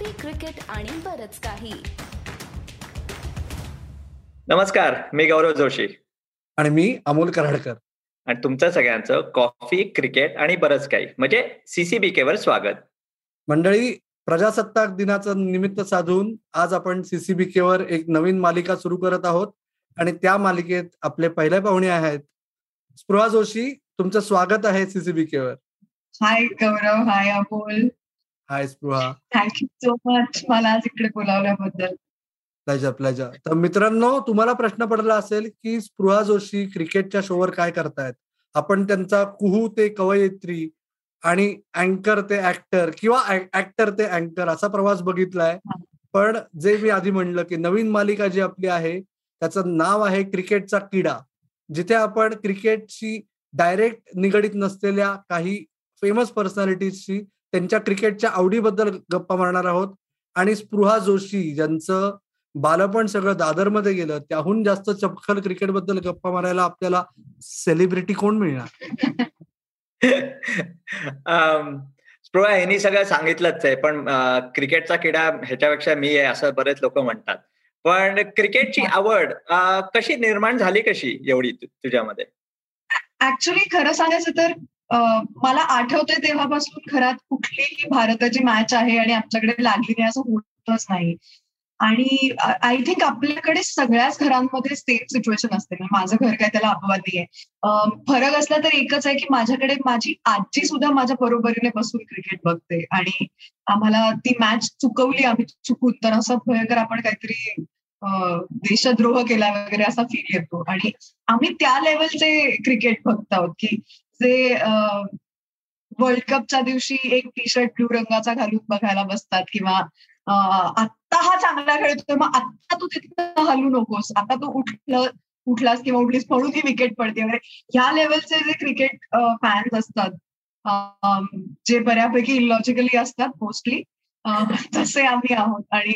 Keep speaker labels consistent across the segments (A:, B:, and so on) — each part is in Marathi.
A: कॉफी क्रिकेट आणि बरच काही.
B: नमस्कार मी गौरव जोशी.
C: आणि मी अमोल कराडकर.
B: आणि तुमचं सगळ्यांचं कॉफी क्रिकेट आणि बरंच काही म्हणजे सीसीबीके वर स्वागत.
C: मंडळी प्रजासत्ताक दिनाचं निमित्त साधून आज आपण सीसीबीकेवर एक नवीन मालिका सुरू करत आहोत. आणि त्या मालिकेत आपले पहिले पाहुणे आहेत. स्पृहा जोशी तुमचं स्वागत आहे सीसीबीकेवर
D: hi Gaurav. Hi Amol.
C: Hi Spruha
D: thank you so much मला आज इकडे बोलावल्याबद्दल.
C: प्लेजर प्लेजर तर मित्रांनो तुम्हाला प्रश्न पडला असेल की स्पृहा जोशी क्रिकेटच्या शोवर काय करतायत? आपण त्यांचा कुहू ते कवयित्री आणि अँकर ते ऍक्टर किंवा ऍक्टर ते अँकर असा प्रवास बघितलाय. पण जे मी आधी म्हणलं की नवीन मालिका जी आपली आहे त्याचं नाव आहे क्रिकेटचा किडा. जिथे आपण क्रिकेटशी डायरेक्ट निगडीत नसलेल्या काही फेमस पर्सनॅलिटीजशी त्यांच्या क्रिकेटच्या आवडीबद्दल गप्पा मारणार आहोत. आणि स्पृहा जोशी ज्यांचं बालपण सगळं दादरमध्ये गेलं त्याहून जास्त चपखल क्रिकेटबद्दल गप्पा मारायला आपल्याला सेलिब्रिटी कोण मिळणार?
B: स्पृहा यांनी सगळं सांगितलंच आहे पण क्रिकेटचा किडा ह्याच्यापेक्षा मी आहे असं बरेच लोक म्हणतात. पण क्रिकेटची आवड कशी निर्माण झाली कशी एवढी तुझ्यामध्ये?
D: ऍक्च्युली खरं सांगायचं तर मला आठवतंय तेव्हापासून घरात कुठलीही भारताची मॅच आहे आणि आमच्याकडे लागली नाही असं होतच नाही. आणि आय थिंक आपल्याकडे सगळ्याच घरांमध्ये सेम सिच्युएशन असते. म्हणजे माझं घर काय त्याला अपवाद नाहीये. फरक असला तर एकच आहे की माझ्याकडे माझी आजी सुद्धा माझ्या बरोबरीने बसून क्रिकेट बघते. आणि आम्हाला ती मॅच चुकवली आम्ही चुकून तर असं भयंकर आपण काहीतरी देशद्रोह केला वगैरे असा फील येतो. आणि आम्ही त्या लेवलचे क्रिकेट बघत आहोत की जे वर्ल्ड कपच्या दिवशी एक टी शर्ट ब्लू रंगाचा घालून बघायला बसतात किंवा आत्ता हा चांगला खेळतोय मग आत्ता तू तिथं हलू नकोस. आता तू उठलं उठलास किंवा उठलीस म्हणून ही विकेट पडते वगैरे. ह्या लेवलचे जे क्रिकेट फॅन्स असतात जे बऱ्यापैकी इलॉजिकली असतात मोस्टली तसे आम्ही आहोत. आणि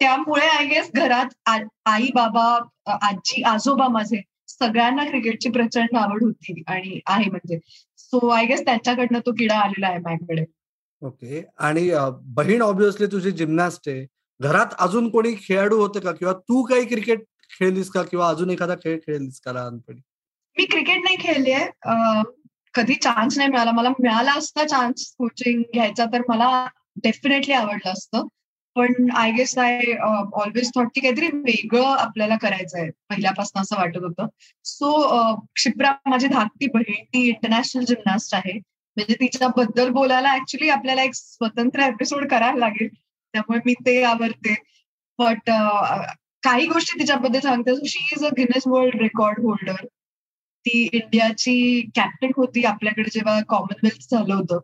D: त्यामुळे आय गेस घरात आई बाबा आजी आजोबा माझे सगळ्यांना क्रिकेटची प्रचंड आवड होती आणि आहे म्हणजे. सो आय गेस त्यांच्याकडनं तो किडा आलेला आहे माझ्याकडे.
C: ओके आणि बहीण ऑब्विसली तुझी जिमनास्ट आहे. घरात अजून कोणी खेळाडू होते का? किंवा तू काही क्रिकेट खेळलीस का? किंवा अजून एखादा खेळ खेळलीस का लहानपणी?
D: मी क्रिकेट नाही खेळली आहे. कधी चान्स नाही मिळाला. मला मिळाला असता चान्स कोचिंग घ्यायचा तर मला डेफिनेटली आवडलं असतं. पण I guess I always thought की काहीतरी वेगळं आपल्याला करायचं आहे पहिल्यापासून असं वाटत होतं. सो uh, क्षिप्रा माझी धाकटी बहीण ती इंटरनॅशनल जिमनास्ट आहे. म्हणजे तिच्याबद्दल बोलायला ऍक्च्युली आपल्याला एक स्वतंत्र एपिसोड करायला लागेल. त्यामुळे मी ते आवडते बट uh, काही गोष्टी तिच्याबद्दल सांगते. She is a Guinness world record holder ती इंडियाची कॅप्टन होती आपल्याकडे जेव्हा कॉमनवेल्थ झालं होतं.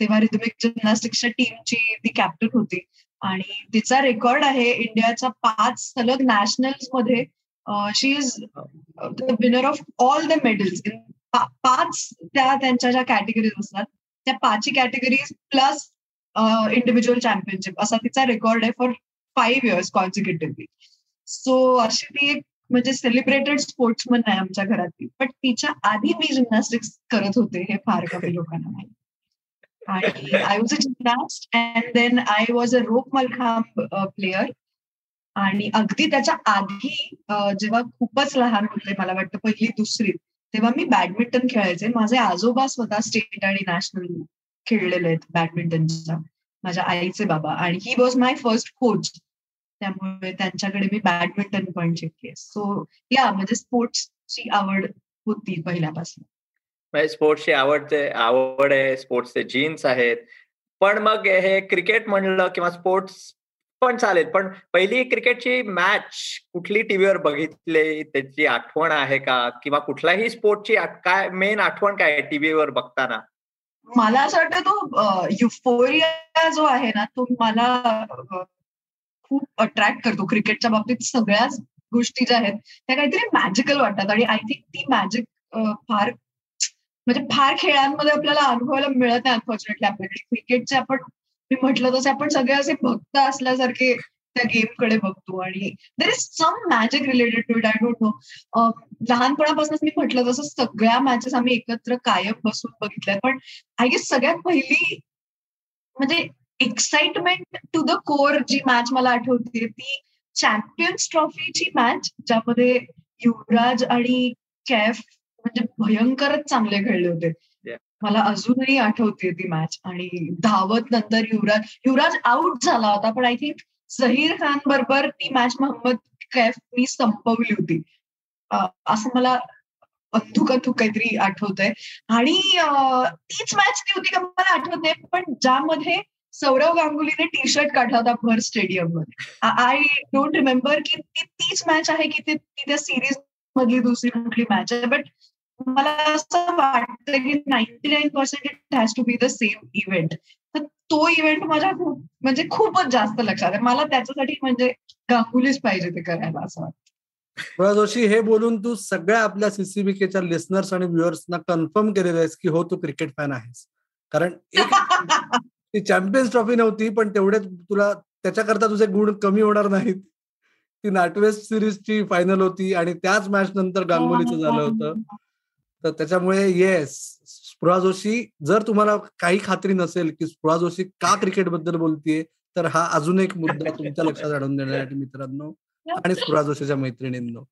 D: तेव्हा रिथमिक जिम्नॅस्टिक्सच्या टीमची ती कॅप्टन होती. आणि तिचा रेकॉर्ड आहे इंडियाच्या पाच सलग नॅशनल्समध्ये. She is the winner of all the medals पाच त्या त्यांच्या ज्या कॅटेगरीज असतात त्या पाचही कॅटेगरीज प्लस इंडिव्हिज्युअल चॅम्पियनशिप असा तिचा रेकॉर्ड आहे for five years consecutively so अशी ती एक म्हणजे सेलिब्रेटेड स्पोर्ट्समन आहे आमच्या घरातली. पण तिच्या आधी मी जिम्नॅस्टिक्स करत होते हे फार कमी लोकांना माहिती. आणि I was a gymnast and then I was a rope mallakhamb player. आणि अगदी त्याच्या आधी जेव्हा खूपच लहान होते मला वाटतं पहिली दुसरी तेव्हा मी बॅडमिंटन खेळायचे. माझे आजोबा स्वतः स्टेट आणि नॅशनल खेळलेले आहेत बॅडमिंटनच्या माझ्या आईचे बाबा. आणि he was my first coach त्यामुळे त्यांच्याकडे मी बॅडमिंटन पण शिकले. सो या म्हणजे स्पोर्ट्सची आवड होती पहिल्यापासून.
B: म्हणजे स्पोर्ट्सची आवडते आवड आहे स्पोर्ट्सचे जीन्स आहेत. पण मग हे क्रिकेट म्हणलं किंवा स्पोर्ट्स पण चालेल. पण पहिली क्रिकेटची मॅच कुठली टीव्हीवर बघितली? त्याची आठवण आहे का? किंवा कुठल्याही स्पोर्टची काय मेन आठवण काय टीव्हीवर बघताना?
D: मला असं वाटतं तो युफोरिया जो आहे ना तो मला खूप अट्रॅक्ट करतो. क्रिकेटच्या बाबतीत सगळ्याच गोष्टी ज्या आहेत त्या काहीतरी मॅजिकल वाटतात. आणि आय थिंक ती मॅजिक फार म्हणजे फार खेळांमध्ये आपल्याला अनुभवायला मिळत नाही अनफॉर्च्युनेटली आपल्याकडे. क्रिकेटचे आपण मी म्हटलं तसे आपण सगळे असे भक्त असल्यासारखे त्या गेमकडे बघतो आणि there is some magic related to it I don't know लहानपणापासूनच मी म्हटलं तसं सगळ्या मॅचेस आम्ही एकत्र कायम बसून बघितल्या पण आय गेस सगळ्यात पहिली म्हणजे एक्साइटमेंट टू द कोर जी मॅच मला आठवते ती चॅम्पियन्स ट्रॉफीची मॅच ज्यामध्ये युवराज आणि कॅफ म्हणजे भयंकरच चांगले खेळले होते. मला अजूनही आठवते ती मॅच आणि धावत नंतर युवराज युवराज आउट झाला होता पण आय थिंक झहीर खान बरोबर ती मॅच मोहम्मद कैफनी संपवली होती. असं मला अधूक अधूक काहीतरी आठवतंय. आणि अं, तीच मॅच ती होती का मला आठवत नाही पण ज्यामध्ये सौरव गांगुलीने टी शर्ट काढला होता भर स्टेडियममध्ये आय डोंट रिमेंबर की ती तीच मॅच आहे की ती ती त्या सिरीज मधली दुसरी कुठली मॅच आहे बट मला असं वाटतं की ninety nine percent it has to be the same event तर तो इव्हेंट माझ्या खूप म्हणजे खूपच जास्त लक्षात आहे मला त्याच्यासाठी म्हणजे गांगुलीच पाहिजे ते करायला असं वाटतं.
C: जोशी हे बोलून तू सगळ्या आपल्या सीसीबीकेच्या लिस्नर्स आणि व्ह्युअर्सना कन्फर्म केलेलं आहेस की हो तू क्रिकेट फॅन आहेस. कारण ती चॅम्पियन्स ट्रॉफी नव्हती पण तेवढे तुला त्याच्याकरता तुझे गुण कमी होणार नाहीत. ती नाटवेस्ट सिरीजची फायनल होती आणि त्याच मॅच नंतर गांगुलीचं झालं होतं. तर त्याच्यामुळे येस स्पृहा जोशी जर तुम्हाला काही खात्री नसेल की स्पृहा जोशी का क्रिकेटबद्दल बोलतीये तर हा अजून एक मुद्दा तुमच्या लक्षात आणून देण्यासाठी मित्रांनो आणि स्पृहा जोशीच्या मैत्रिणींनो.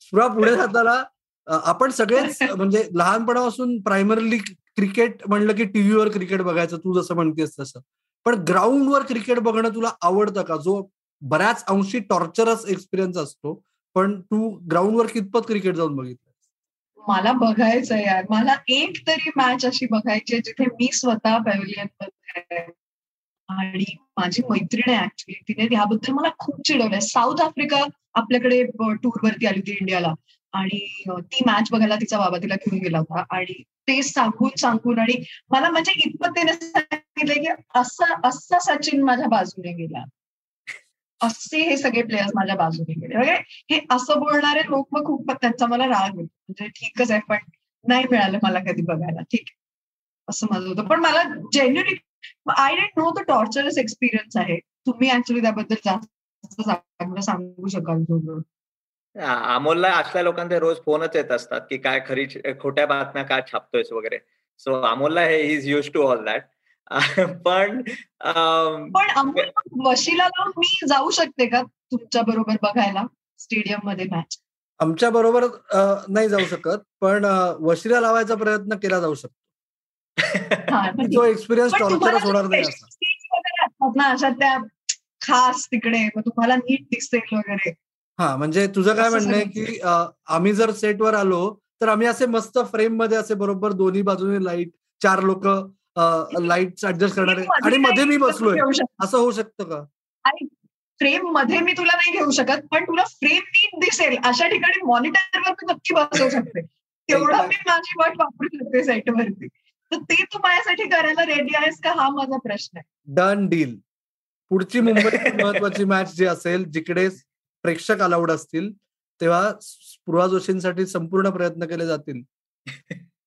C: स्पृहा पुढे जाताना आपण सगळेच म्हणजे लहानपणापासून प्रायमरीली क्रिकेट म्हणलं की टीव्हीवर क्रिकेट बघायचं तू जसं म्हणतेस तसं. पण ग्राउंडवर क्रिकेट बघणं तुला आवडतं का? जो बऱ्याच अंशी टॉर्चरस एक्सपिरियन्स असतो पण तू ग्राउंडवर कितपत क्रिकेट जाऊन बघितलं?
D: मला बघायचं यार. मला एक तरी मॅच अशी बघायची आहे जिथे मी स्वतः पॅव्हिलियनमध्ये आणि माझी मैत्रीण आहे ऍक्च्युली तिने याबद्दल मला खूप चिडवलंय. साऊथ आफ्रिका आपल्याकडे टूर वरती आली होती इंडियाला आणि ती मॅच बघायला तिचा बाबा तिला घेऊन गेला होता. आणि ते सांगून सांगून आणि मला म्हणजे इतपत तिने सांगितलं की असं असं सचिन माझ्या बाजूने गेला. असे हे सगळे प्लेयर्स माझ्या बाजूने गेले. म्हणजे हे असं बोलणारे लोक मग खूप त्यांचा मला राग येतो. म्हणजे ठीकच आहे पण नाही मिळालं मला कधी बघायला. ठीक आहे. असं माझं होतं. पण मला genuinely I don't know the torturous experience आहे. तुम्ही ऍक्च्युली त्याबद्दल जास्त सांगू शकाल थोडं.
B: अमोलला असल्या लोकांचे रोज फोनच येत असतात की काय खरी खोट्या बातम्या काय छापतोयस वगैरे. सो अमोलला हे is use to all that पण अम,
D: पण वशिला लावून मी जाऊ शकते का तुमच्या बरोबर बघायला स्टेडियममध्ये मॅच
C: आमच्या बरोबर नाही जाऊ शकत पण वशिला लावायचा प्रयत्न केला जाऊ शकतो
D: हा.
C: तो एक्सपिरियन्स टॉर्चरच होणार नाही
D: ना अशा त्या खास तिकडे मग तुम्हाला नीट दिसेल वगैरे
C: हा म्हणजे तुझं काय म्हणणं आहे. की आम्ही जर सेटवर आलो तर आम्ही असे मस्त फ्रेममध्ये असे बरोबर दोन्ही बाजूने लाइट चार लोक लाइट ऍडजस्ट करणारे. आणि मध्ये मी बसलोय. असं होऊ शकतं का?
D: फ्रेममध्ये मी तुला नाही घेऊ शकत पण तुला फ्रेम नीट दिसेल. अशा ठिकाणी मॉनिटरवर मी नक्की बसवू शकते. तेवढं मी माझी वाट वापरू शकते सेटवरती तर ते तू माझ्यासाठी करायला रेडी आहेस का? हा माझा प्रश्न आहे.
C: डन डील पुढची मुंबईची महत्वाची मॅच जी असेल जिकडे प्रेक्षक अलाउड असतील तेव्हा स्पृहा जोशींसाठी संपूर्ण प्रयत्न केले जातील.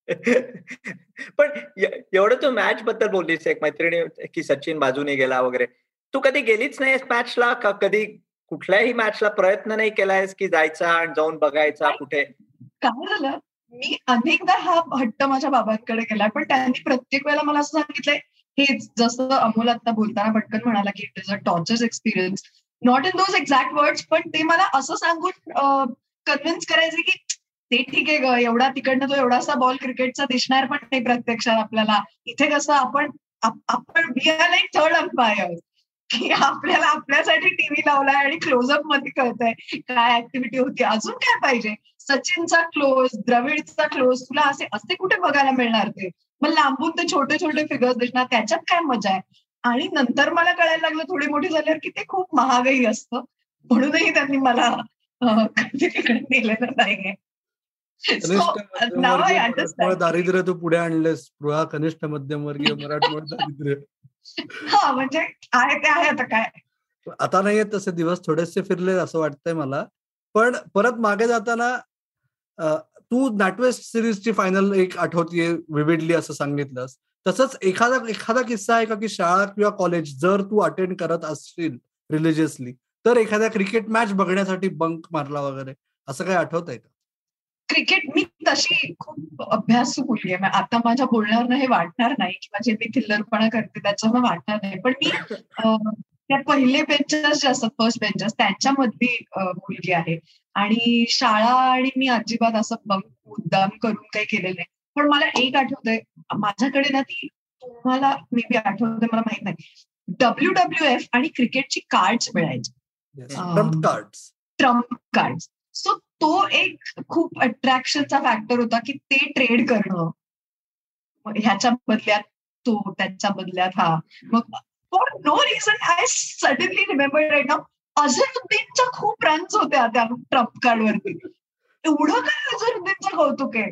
B: पण एवढं तू मॅच बद्दल बोललीस एक मैत्रिणी की सचिन बाजूने गेला वगैरे. तू कधी गेलीच नाही मॅचला कधी कुठल्याही मॅचला प्रयत्न नाही केलायस की जायचा आणि जाऊन बघायचा कुठे?
D: काय झालं? मी अनेकदा हा हट्ट माझ्या बाबांकडे केला पण त्यांनी प्रत्येक वेळेला मला असं सांगितलंय हे जसं अमोल आता बोलताना पटकन म्हणाला की it is a torturous experience not in those exact words पण ते मला असं सांगून कन्व्हिन्स करायचे की ते ठीक आहे ग एवढा तिकडनं तो एवढासा बॉल क्रिकेटचा दिसणार पण नाही प्रत्यक्षात आपल्याला. इथे कसं आपण आपण लाईक थर्ड अंपायर की आपल्याला आपल्यासाठी टीव्ही लावलाय आणि क्लोजअपमध्ये कळतंय काय ऍक्टिव्हिटी होती. अजून काय पाहिजे? सचिनचा क्लोज द्रविडचा क्लोज तुला असे असे कुठे बघायला मिळणार ते? मग लांबून ते छोटे छोटे फिगर्स दिसणार त्याच्यात काय मजा आहे? आणि नंतर मला कळायला लागलं थोडी मोठी झाल्यावर की ते खूप महागही असतं. म्हणूनही त्यांनी मला कधी तिकडे नेलेलं नाहीये.
C: दारिद्र्य तू पुढे आणलेस. स्पृहा कनिष्ठ मध्यमवर्गीय मराठमोळं दारिद्र्य.
D: हा म्हणजे आहे ते आहे आता काय?
C: आता नाहीये तसे दिवस थोडेसे फिरले असं वाटतंय मला. पण परत मागे जाताना तू नॅटवेस्ट सिरीजची फायनल एक आठवतीये विविडली असं सांगितलंस. तसंच एखादा एखादा किस्सा आहे का की शाळा किंवा कॉलेज जर तू अटेंड करत असशील रिलिजियसली तर एखाद्या क्रिकेट मॅच बघण्यासाठी बंक मारला वगैरे असं काही आठवत आहे का?
D: क्रिकेट मी तशी खूप अभ्यासू मुलगी आहे. आता माझ्या बोलण्यावर हे वाटणार नाही किंवा जे मी थिल्लरपणा करते त्याच्यावर वाटणार नाही. पण मी त्या पहिले बेंचर्स जे असतात फर्स्ट बेंचर्स त्यांच्यामधली मुलगी आहे. आणि शाळा आणि मी अजिबात असं मुद्दाम करून काही केलेलं नाही. पण मला एक आठवतंय माझ्याकडे ना ती तुम्हाला मे बी आठवतंय मला माहीत नाही. डब्ल्यू डब्ल्यू एफ आणि क्रिकेटची कार्ड्स मिळायची.
C: Trump cards
D: trump card so तो एक खूप अट्रॅक्शनचा फॅक्टर होता की ते ट्रेड करणं. ह्याच्या बदल्यात तो त्याच्या बदल्यात हा. मग for no reason I suddenly remember right नाव अझरुद्दीनच्या खूप रन्स होत्या त्या ट्रम्प कार्ड वरती. एवढं काय अझरुद्दीनचं कौतुक आहे?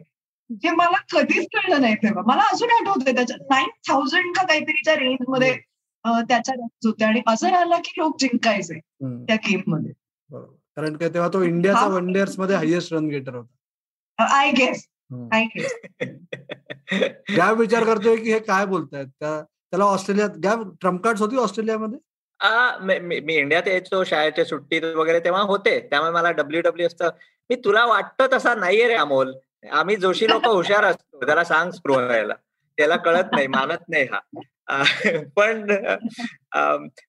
D: हे मला कधीच कळलं नाही तेव्हा. मला अजून आठवतंय त्याच्या नाईन थाउजंड का काहीतरीच्या रेंजमध्ये अं, त्याच्या रन्स होत्या. आणि अझर आला की लोक जिंकायचे त्या गेममध्ये.
C: बरोबर. कारण काय तेव्हा तो इंडियाचा. वन डेअर्समध्ये हायएस्ट रन गेटर होता.
D: आय गेस
C: गॅव विचार करतोय की हे काय बोलतायत? त्या त्याला ऑस्ट्रेलियात गॅव ट्रम्प कार्ड होती ऑस्ट्रेलियामध्ये?
B: आ, मी इंडियात यायचो शाळेच्या सुट्टीत वगैरे तेव्हा होते. त्यामुळे मला डब्ल्यू डब्ल्यू असतं मी तुला वाटतं तसा नाहीये रे अमोल. आम्ही जोशी लोक हुशार असतो. त्याला सांग स्पृहायला त्याला कळत नाही मानत नाही हा. पण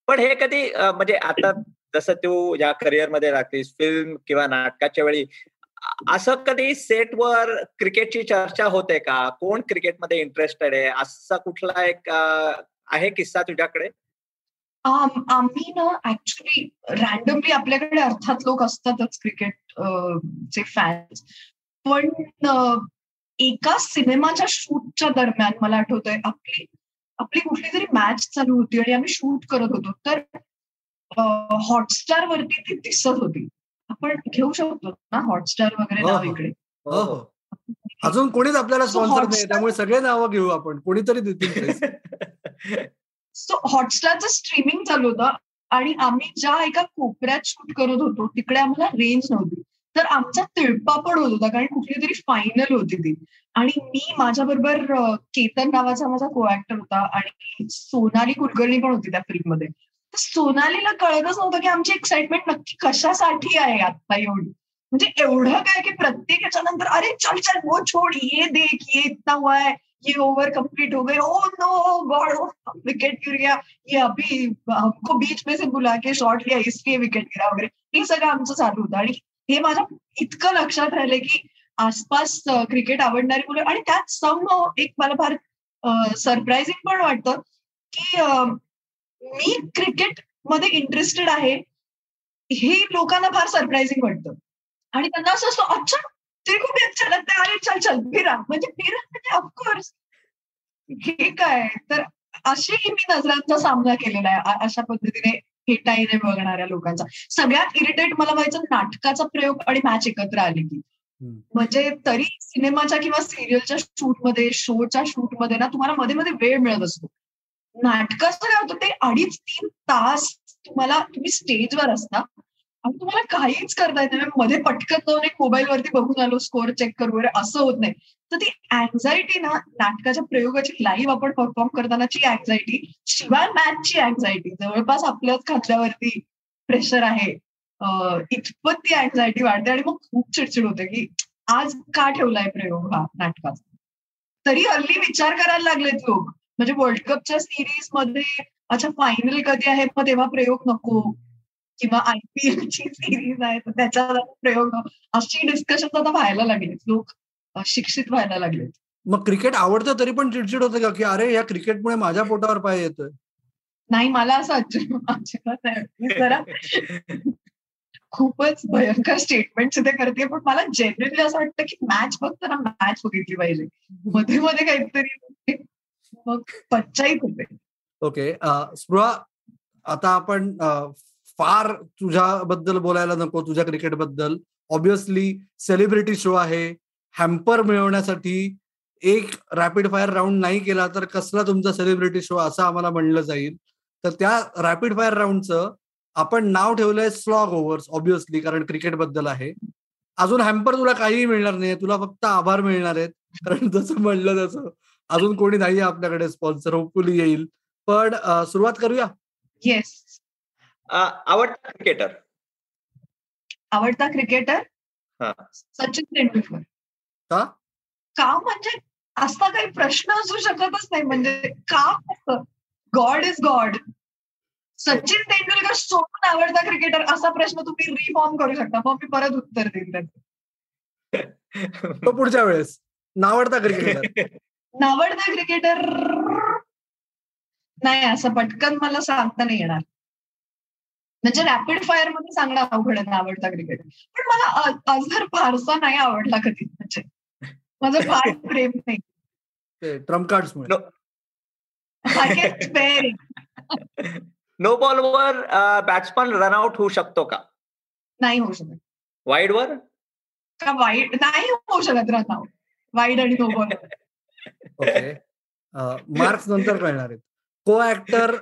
B: पण हे कधी म्हणजे आता जसं तू या करिअरमध्ये मध्ये फिल्म किंवा नाटकाच्या वेळी असं कधी सेटवर क्रिकेटची चर्चा होते का? कोण क्रिकेटमध्ये इंटरेस्टेड आहे? असा कुठला एक आहे किस्सा तुझ्याकडे?
D: आम्ही ना ऍक्च्युली रॅन्डमली आपल्याकडे अर्थात लोक असतातच क्रिकेट चे फॅन्स पण एका सिनेमाच्या शूटच्या दरम्यान मला आठवतंय आपली आपली कुठली तरी मॅच चालू होती आणि आम्ही शूट करत होतो. तर हॉटस्टार वरती ती दिसत होती. आपण घेऊ शकतो ना हॉटस्टार वगैरे
C: हो,
D: नाव
C: हो.
D: इकडे.
C: हो अजून कोणीच आपल्याला स्पॉन्सर नाही त्यामुळे सगळे नावं घेऊ आपण. कोणीतरी देतील.
D: सो हॉटस्टारचं स्ट्रीमिंग चालू होतं आणि आम्ही ज्या एका कोपऱ्यात शूट करत होतो तिकडे आम्हाला रेंज नव्हती. तर आमचा तिळपापड होत होता कारण कुठली तरी फायनल होती ती. आणि मी माझ्या बरोबर केतन नावाचा माझा को ऍक्टर होता आणि सोनाली कुलकर्णी पण होती त्या फिल्ममध्ये. तर सोनालीला कळतच नव्हतं की आमची एक्साइटमेंट नक्की कशासाठी आहे आता एवढी. म्हणजे एवढं काय की प्रत्येक याच्यानंतर अरे चल चल वो छोड ये देख ये इतना हुआ है ये ओवर कंप्लीट हो गए oh no God oh wicket गिर गया. ये अभी हमको बीच में से बुला के शॉट लिया इसलिए विकेट गिरा वगैरे. हे सगळं आमचं चालू होतं. आणि हे माझ्या इतकं लक्षात राहिलंय की आसपास क्रिकेट आवडणारी मुलं आणि त्यात सम एक मला फार सरप्राइझिंग पण वाटतं की मी क्रिकेटमध्ये इंटरेस्टेड आहे. हे लोकांना फार सरप्राइझिंग वाटतं. आणि त्यांना असं असतं अच्छा ते खूप अच्छा लगता है, अरे चल चल फिरा. म्हणजे फिरा म्हणजे ऑफकोर्स हे काय? तर असेही मी नजरांचा सामना केलेला आहे. अशा पद्धतीने हेटाईने बघणाऱ्या लोकांचा. सगळ्यात इरिटेट मला व्हायचं नाटकाचा प्रयोग आणि मॅच एकत्र आली की. म्हणजे तरी सिनेमाच्या किंवा सिरियलच्या शूटमध्ये शोच्या शूटमध्ये ना तुम्हाला मध्ये मध्ये वेळ मिळत असतो. नाटकाचं काय होतं ते अडीच तीन तास तुम्हाला तुम्ही स्टेजवर असता आणि तुम्हाला काहीच करता येत नाही. मध्ये पटकन जाऊन एक मोबाईल वरती बघून आलो स्कोअर चेक करू वगैरे असं होत नाही. तर ती अँझायटी ना नाटकाच्या प्रयोगाची लाईव्ह आपण परफॉर्म करतानाची अँझायटी शिवाय मॅचची अँझायटी जवळपास आपल्याच खात्यावरती प्रेशर आहे. इतपत ती अँझायटी वाढते आणि मग खूप चिडचिड होते की आज का ठेवलाय प्रयोग हा नाटकाचा? तरी हल्ली विचार करायला लागलेत लोक. म्हणजे वर्ल्ड कपच्या सिरीजमध्ये अच्छा फायनल कधी आहे? मग तेव्हा प्रयोग नको. किंवा आयपीएल ची सिरीज आहे तर त्याचा प्रयोग. अशी डिस्कशन आता व्हायला लागलेत. लोक शिक्षित व्हायला लागलेत.
C: मग क्रिकेट आवडतं तरी पण चिडचिड होते का? की अरे या क्रिकेटमुळे माझ्या पोटावर पाय येतोय.
D: नाही मला असं अजिबात जरा खूपच भयंकर स्टेटमेंट ते करते. पण मला जनरली असं वाटतं की मॅच बघताना मॅच बघितली पाहिजे. मध्ये मध्ये काहीतरी मग पंचायत होते
C: ओके स्पृहा आता आपण फार फार तुझ्याबद्दल बोलायला नको तुझ्या क्रिकेटबद्दल ऑब्विसली सेलिब्रिटी शो आहे. हॅम्पर मिळवण्यासाठी एक रॅपिड फायर राऊंड नाही केला तर कसला तुमचा सेलिब्रिटी शो असं आम्हाला म्हणलं जाईल. तर त्या रॅपिड फायर राऊंडचं आपण नाव ठेवलंय स्लॉग ओव्हर्स ऑब्विसली कारण क्रिकेटबद्दल आहे. अजून हॅम्पर तुला काहीही मिळणार नाही तुला फक्त आभार मिळणार आहेत. कारण जसं म्हणलं तसं. अजून कोणी नाही आपल्याकडे स्पॉन्सर होपफुली येईल. पण सुरुवात करूया?
D: येस
B: आवडता क्रिकेटर
D: आवडता क्रिकेटर सचिन तेंडुलकर.
C: का?
D: का म्हणजे असा काही प्रश्न असू शकतच नाही. म्हणजे का God is God Sachin Tendulkar सोडून आवडता क्रिकेटर असा प्रश्न तुम्ही रिफॉर्म करू शकता. मग मी परत उत्तर देईन त्याचं
C: तो पुढच्या वेळेस. नावडता क्रिकेटर
D: नावडता क्रिकेटर. नाही असं पटकन मला सांगता नाही येणार. म्हणजे रॅपिड फायरमध्ये सांगणं अवघड आहे आवडता क्रिकेटर. पण मला अझर फारसा नाही आवडला कधी. म्हणजे माझं फार प्रेम नाही.
C: ते ट्रम्प कार्ड्समुळे
B: नो नो बॉलवर बॅट्समन रनआउट होऊ शकतो का?
D: नाही होऊ शकत.
B: वाईडवर
D: का वाईट नाही होऊ शकत रन वाईट आणि नो बॉल
C: ओके. मार्क्स नंतर कळणार आहेत. को ऍक्टर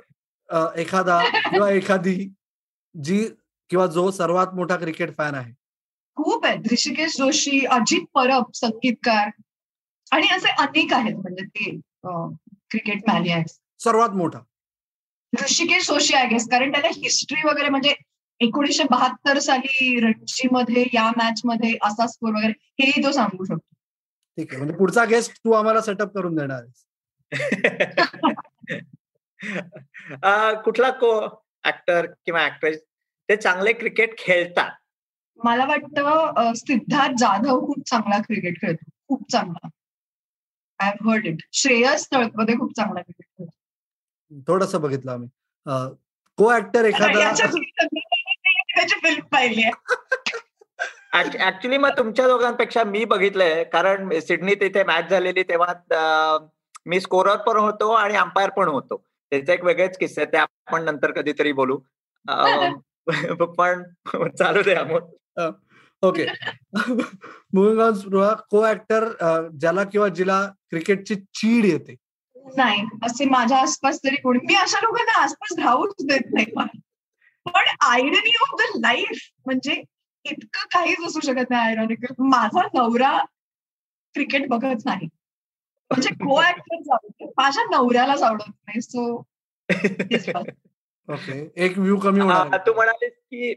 C: एखादा किंवा एखादी जी किंवा जो सर्वात मोठा क्रिकेट फॅन आहे.
D: खूप आहेत. ऋषिकेश जोशी अजित परब संगीतकार आणि असे अनेक आहेत म्हणजे ते क्रिकेट मॅनियाक्स
C: सर्वात मोठा.
D: ऋषिकेश जोशी आय गेस कारण त्याला हिस्ट्री वगैरे म्हणजे एकोणीसशे बहात्तर साली रणजी मध्ये या मॅच मध्ये असा स्कोर वगैरे हेही तो सांगू शकतो.
C: ठीक आहे म्हणजे पुढचा गेस्ट तू आम्हाला सेटअप करून देणार
B: कुठला को ऍक्टर किंवा ऍक्ट्रेस ते चांगले क्रिकेट खेळतात
D: मला वाटतं सिद्धार्थ जाधव खूप चांगला क्रिकेट खेळतो खूप चांगला I have heard it Shreyas Talpade खूप चांगला क्रिकेट खेळतो
C: थोडस बघितलं आम्ही को ऍक्टर एखादा
D: त्याची फिल्म पाहिली आहे
B: ऍक्च्युली मग तुमच्या दोघांपेक्षा मी बघितलंय कारण सिडनीत इथे मॅच झालेली तेव्हा मी स्कोरर पण होतो आणि अंपायर पण होतो. त्याचे एक वेगळेच किस्से आहेत, ते आपण नंतर कधीतरी बोलू. पण चालू दे Amol.
C: Okay. Moving on Spruha co actor ज्याला किंवा जिला क्रिकेटची चीड येते.
D: नाही असे माझ्या आसपास तरी कोणी मी अशा लोकांना आसपास राहूच देत नाही. पण आयडनी ऑफ द लाईफ म्हणजे इतकं काहीच असू शकत नाही आयरॉनिकल माझा नवरा क्रिकेट बघत नाही. म्हणजे को ऍक्टर आवडते माझ्या नवऱ्यालाच आवडत नाही. सो
C: ओके एक व्ह्यू कमी होणार.
B: तू म्हणालीस की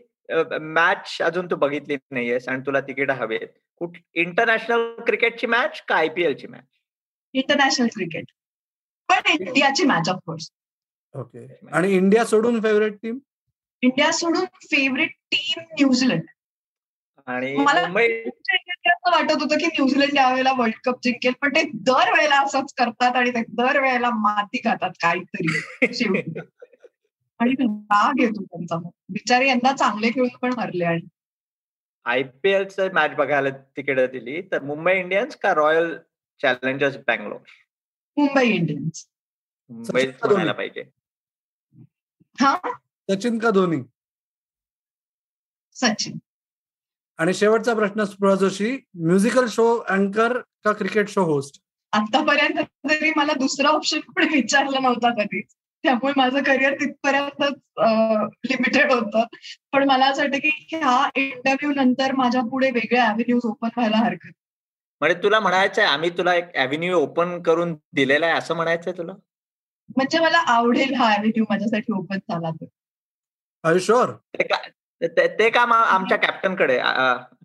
B: मॅच अजून तू बघितली नाहीयेस आणि तुला तिकीट हवेत कुठ इंटरनॅशनल क्रिकेटची मॅच का आयपीएल ची मॅच
D: इंटरनॅशनल क्रिकेट पण इंडियाची मॅच ऑफकोर्स
C: ओके आणि इंडिया सोडून फेवरेट टीम
D: इंडिया सोडून फेवरेट टीम न्यूझीलंड
B: आणि
D: मला
B: मुंबई
D: असं वाटत होतं की न्यूझीलंड यावेळेला वर्ल्ड कप जिंकेल पण ते दरवेळेला असंच करतात आणि ते दरवेळेला माती खातात काहीतरी. आणि राग येतो त्यांचा. बिचारे यंदा चांगले खेळून पण हरले आणि.
B: आयपीएलचं मॅच बघायला तिकीट दिली तर मुंबई इंडियन्स का Royal Challengers Bangalore?
D: Mumbai Indians.
B: Mumbai
C: Sachin का
B: म्हणायला
C: धोनी?
B: पाहिजे.
D: हा?
C: सचिन का धोनी?
D: सचिन.
C: आणि शेवटचा प्रश्न स्पृहा जोशी म्युझिकल शो अँकर का क्रिकेट शो होस्ट
D: आतापर्यंत तरी मला दुसरा ऑप्शन पण विचारला नव्हता कधीच त्यामुळे माझं करिअर तिथपर्यंतच लिमिटेड होतं. पण मला असं वाटतं की ह्या इंटरव्ह्यू नंतर माझ्या पुढे वेगळ्या अव्हेन्यूज ओपन व्हायला हरकत.
B: म्हणजे तुला म्हणायचंय आम्ही तुला एक अव्हेन्यू ओपन करून दिलेला आहे असं म्हणायचंय तुला?
D: म्हणजे मला आवडेल हा अव्हेन्यू माझ्यासाठी ओपन झाला तर.
C: आयुष्योर
B: ते ते- काम आमच्या कॅप्टनकडे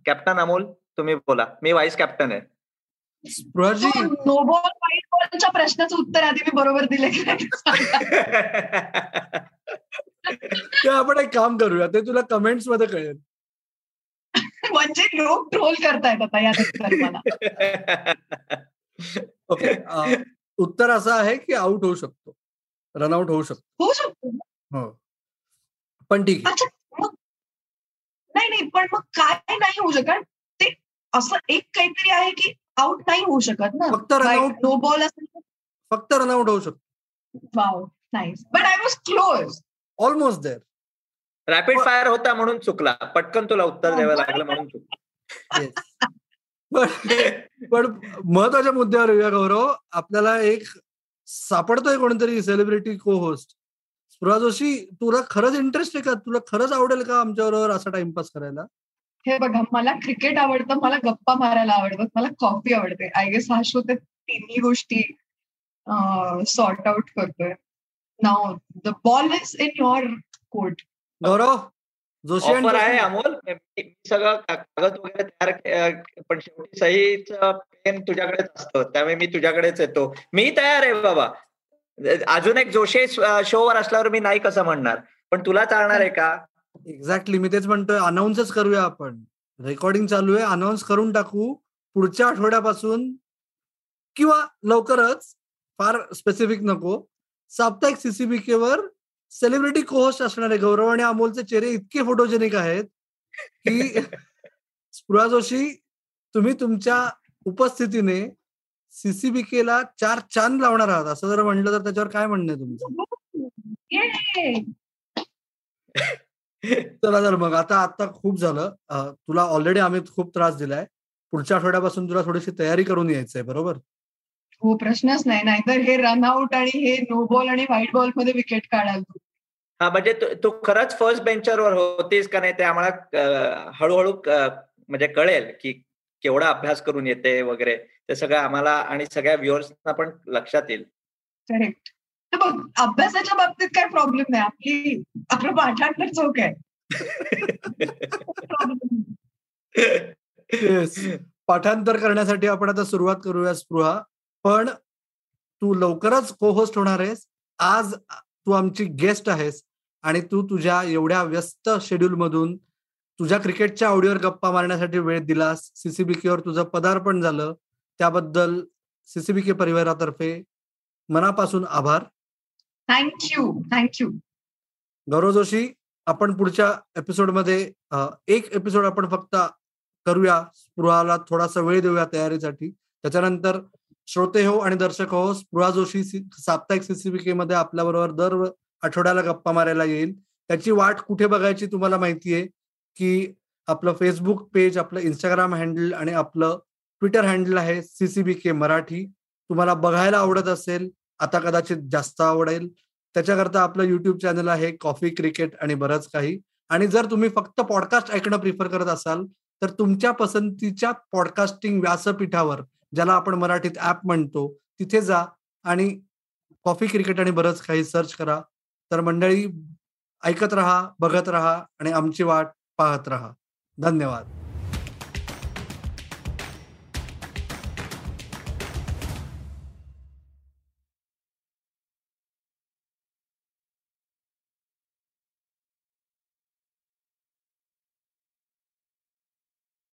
B: कॅप्टन अमोल तुम्ही बोला. मी व्हाईस कॅप्टन आहे.
C: स्पृहाजी?
D: नो बॉल वाईट बॉलच्या प्रश्नाचं उत्तर आधी मी बरोबर दिले.
C: आपण एक काम करूया. ते तुला कमेंट्समध्ये कळेल.
D: म्हणजे लोक ट्रोल करतायत आता मला.
C: ओके. उत्तर असं आहे की आउट होऊ शकतो. रनआउट होऊ शकतो.
D: होऊ शकतो.
C: हो. पण ठीक आहे.
D: नाही नाही पण मग काय नाही होऊ शकत? ते असं एक काहीतरी आहे की आउट नाही होऊ शकत ना.
C: फक्त रनआउट
D: नो बॉल असेल
C: फक्त रनआउट होऊ शकतो.
D: But I was close
C: almost there
B: rapid fire होता म्हणून चुकला. पटकन तुला उत्तर
D: हो,
B: द्यावं. लागलं म्हणून चुकला.
C: पण पण महत्त्वाच्या मुद्द्यावर येऊया गौरव. आपल्याला एक सापडतोय कोणतरी सेलिब्रिटी को होस्ट स्पृहा जोशी तुला खरंच इंटरेस्ट आहे का? तुला खरंच आवडेल का आमच्याबरोबर असा टाइमपास करायला?
D: हे बघा मला क्रिकेट आवडतं मला गप्पा मारायला आवडतात मला कॉफी आवडते. आय गेस हा शो ते तिन्ही गोष्टी सॉर्ट आउट करतोय. नाव the ball is in your court
C: Gaurav Joshi
B: offer आहे. अमोल. सगळं कागद वगैरे तयार पण शेवटी सहीच पेन तुझ्याकडेच असतं त्यामुळे मी तुझ्याकडेच येतो. मी तयार आहे बाबा. अजून एक जोशी शोवर असल्यावर मी नाही कसं म्हणणार. पण तुला चालणार आहे का?
C: एक्झॅक्टली मी तेच म्हणतोय अनाऊन्सच करूया आपण. रेकॉर्डिंग चालू आहे अनाऊन्स करून टाकू. पुढच्या आठवड्यापासून किंवा लवकरच फार स्पेसिफिक नको साप्ताहिक सीसीबीके वर सेलिब्रिटी कोहोस्ट असणारे गौरव आणि अमोलचे चेहरे इतके फोटोजेनिक आहेत की स्पृहा जोशी तुम्ही तुमच्या उपस्थितीने सीसीबीके ला चार चांद लावणार आहात. असं जर म्हणलं तर त्याच्यावर काय म्हणणं आहे तुमचं! चला तर मग आता आता खूप झालं. तुला ऑलरेडी आम्ही खूप त्रास दिलाय. पुढच्या आठवड्यापासून तुला थोडीशी तयारी करून यायचंय बरोबर?
D: हो प्रश्नच नाही. नाहीतर हे रनआउट आणि हे नो बॉल आणि व्हाईट बॉलमध्ये विकेट काढाल तू.
B: हा म्हणजे तू- खरंच फर्स्ट बेंचरवर होतीस का नाही ते आम्हाला हळूहळू म्हणजे कळेल की केवढा अभ्यास करून येते वगैरे. ते सगळं आम्हाला आणि सगळ्या व्ह्युअर्सना पण लक्षात येईल.
D: करेक्ट. बघ अभ्यासाच्या बाबतीत काय प्रॉब्लेम नाही आपली आपलं पाठांतर चौक आहे.
C: पाठांतर करण्यासाठी आपण आता सुरुवात करूया स्पृहा. पण तू लवकरच को होस्ट होणार आहेस. आज तू आमची गेस्ट आहेस आणि तू तुझ्या एवढ्या व्यस्त शेड्यूल मधून तुझ्या क्रिकेटच्या आवडीवर गप्पा मारण्यासाठी वेळ दिलास. सीसीबीकेवर तुझं पदार्पण झालं. त्याबद्दल सीसीबीके परिवारातर्फे मनापासून आभार.
D: थँक्यू थँक्यू
C: गौरव जोशी आपण पुढच्या एपिसोडमध्ये एक एपिसोड आपण फक्त करूया. स्पृहाला थोडासा वेळ देऊया तयारीसाठी. त्याच्यानंतर श्रोते हो आणि दर्शक हो स्पृहा जोशी साप्ताहिक सीसीबीके मध्ये आपल्या बरोबर दर आठवड्याला गप्पा मारायला येईल. त्याची वाट कुठे बघायची तुम्हाला माहितीये की आपलं फेसबुक पेज आपलं इंस्टाग्राम हँडल आणि आपलं ट्विटर हँडल आहे सीसीबीके मराठी. तुम्हाला बघायला आवडत असेल आता कदाचित जास्त आवडेल. त्याच्याकरता आपलं युट्यूब चॅनल आहे कॉफी क्रिकेट आणि बरंच काही. आणि जर तुम्ही फक्त पॉडकास्ट ऐकणं प्रिफर करत असाल तर तुमच्या पसंतीच्या पॉडकास्टिंग व्यासपीठावर ज्याला आपण मराठीत ऍप म्हणतो तिथे जा आणि कॉफी क्रिकेट आणि बरंच काही सर्च करा. तर मंडळी ऐकत राहा बघत राहा आणि आमची वाट पाहत राहा. धन्यवाद.